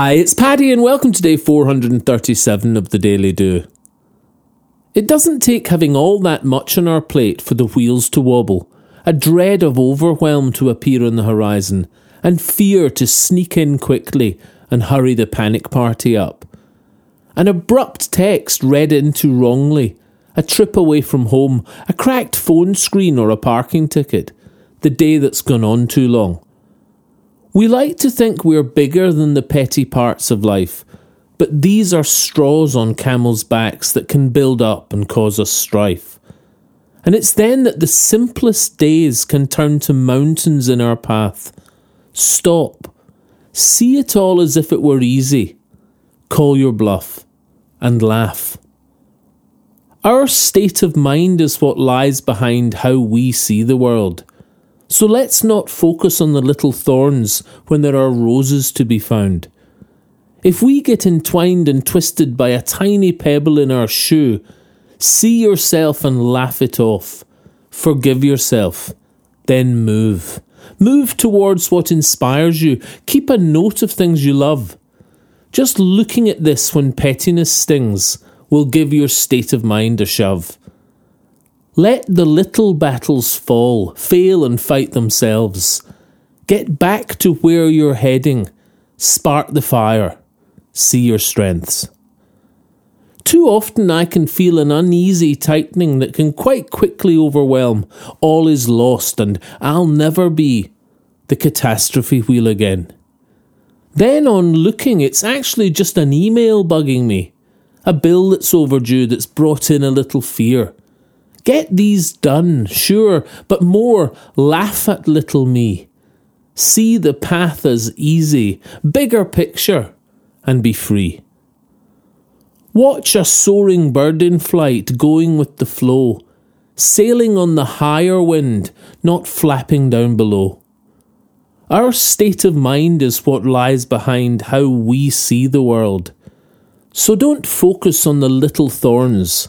Hi, it's Paddy, and welcome to day 437 of the Daily Do. It doesn't take having all that much on our plate for the wheels to wobble, a dread of overwhelm to appear on the horizon, and fear to sneak in quickly and hurry the panic party up. An abrupt text read into wrongly, a trip away from home, a cracked phone screen, or a parking ticket, the day that's gone on too long we like to think we're bigger than the petty parts of life, but these are straws on camels' backs that can build up and cause us strife. And it's then that the simplest days can turn to mountains in our path. Stop. See it all as if it were easy. Call your bluff and laugh. Our state of mind is what lies behind how we see the world. So let's not focus on the little thorns when there are roses to be found. If we get entwined and twisted by a tiny pebble in our shoe, see yourself and laugh it off. Forgive yourself. Then move. Move towards what inspires you. Keep a note of things you love. Just looking at this when pettiness stings will give your state of mind a shove. Let the little battles fall, fail and fight themselves. Get back to where you're heading. Spark the fire. See your strengths. Too often I can feel an uneasy tightening that can quite quickly overwhelm. All is lost and I'll never be the catastrophe wheel again. Then on looking, it's actually just an email bugging me. A bill that's overdue that's brought in a little fear. Get these done, sure, but more, laugh at little me. See the path as easy, bigger picture, and be free. Watch a soaring bird in flight going with the flow, sailing on the higher wind, not flapping down below. Our state of mind is what lies behind how we see the world. So don't focus on the little thorns